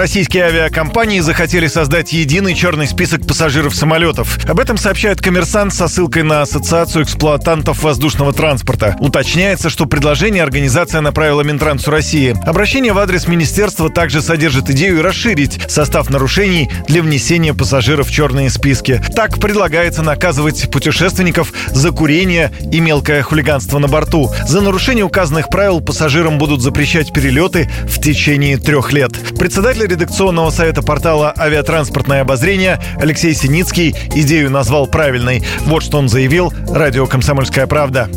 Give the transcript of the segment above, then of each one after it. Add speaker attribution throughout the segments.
Speaker 1: Российские авиакомпании захотели создать единый черный список пассажиров самолетов. Об этом сообщает коммерсант со ссылкой на Ассоциацию эксплуатантов воздушного транспорта. Уточняется, что предложение организация направила Минтрансу России. Обращение в адрес министерства также содержит идею расширить состав нарушений для внесения пассажиров в черные списки. Так предлагается наказывать путешественников за курение и мелкое хулиганство на борту. За нарушение указанных правил пассажирам будут запрещать перелеты в течение трех лет. Председатель редакционного совета портала «Авиатранспортное обозрение» Алексей Синицкий идею назвал правильной. Вот что он заявил радио «Комсомольская правда»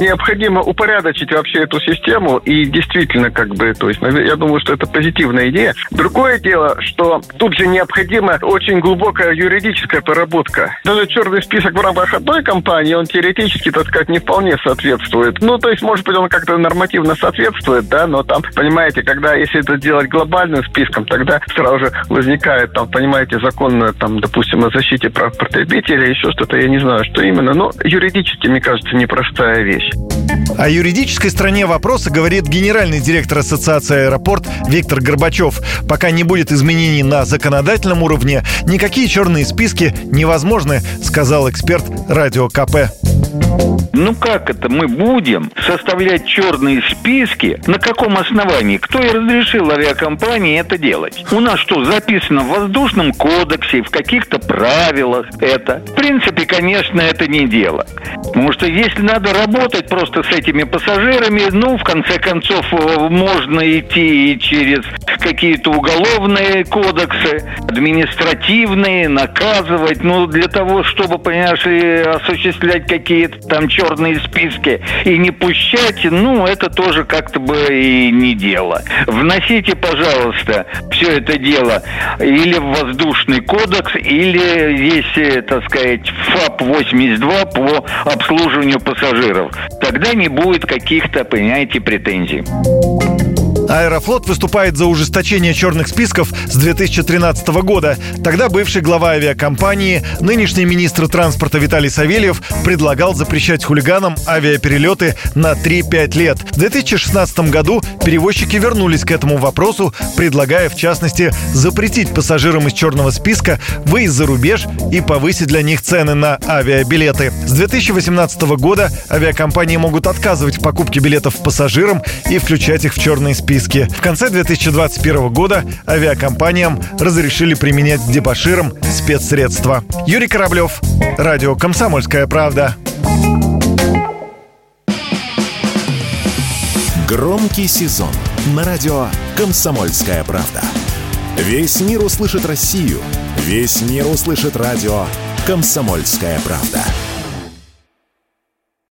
Speaker 2: необходимо упорядочить вообще эту систему и действительно как бы, то есть я думаю, что это позитивная идея. Другое дело, что тут же необходима очень глубокая юридическая проработка. Даже черный список в рамках одной компании, он теоретически, так сказать, не вполне соответствует. Ну, то есть, может быть, он как-то нормативно соответствует, да, но там, понимаете, когда, если это делать глобальным списком, тогда сразу же возникает там, понимаете, законная, там, допустим, о защите прав потребителя, еще что-то, я не знаю, что именно, но юридически, мне кажется, непростая вещь.
Speaker 1: О юридической стороне вопроса говорит генеральный директор Ассоциации «Аэропорт» Виктор Горбачев. Пока не будет изменений на законодательном уровне, никакие черные списки невозможны, сказал эксперт радио КП.
Speaker 3: Ну как это мы будем составлять черные списки? На каком основании? Кто и разрешил авиакомпании это делать? У нас что, записано в воздушном кодексе, в каких-то правилах это? В принципе, конечно, это не дело. Потому что если надо работать просто с этими пассажирами, ну, в конце концов, э, можно идти и через какие-то уголовные кодексы, административные, наказывать, ну, для того, чтобы, понимаешь, осуществлять какие-то там черные списки и не пущать, ну, это тоже как-то бы и не дело. Вносите, пожалуйста, все это дело или в воздушный кодекс, или есть, так сказать, ФАП-82 по обслуживанию пассажиров. Тогда не будет каких-то, понимаете, претензий.
Speaker 1: Аэрофлот выступает за ужесточение черных списков с 2013 года. Тогда бывший глава авиакомпании, нынешний министр транспорта Виталий Савельев предлагал запрещать хулиганам авиаперелеты на 3-5 лет. В 2016 году перевозчики вернулись к этому вопросу, предлагая, в частности, запретить пассажирам из черного списка выезд за рубеж и повысить для них цены на авиабилеты. С 2018 года авиакомпании могут отказывать в покупке билетов пассажирам и включать их в черные списки списке. В конце 2021 года авиакомпаниям разрешили применять дебаширам спецсредства. Юрий Кораблев, Радио «Комсомольская правда».
Speaker 4: Громкий сезон на радио «Комсомольская правда». Весь мир услышит Россию. Весь мир услышит радио «Комсомольская правда».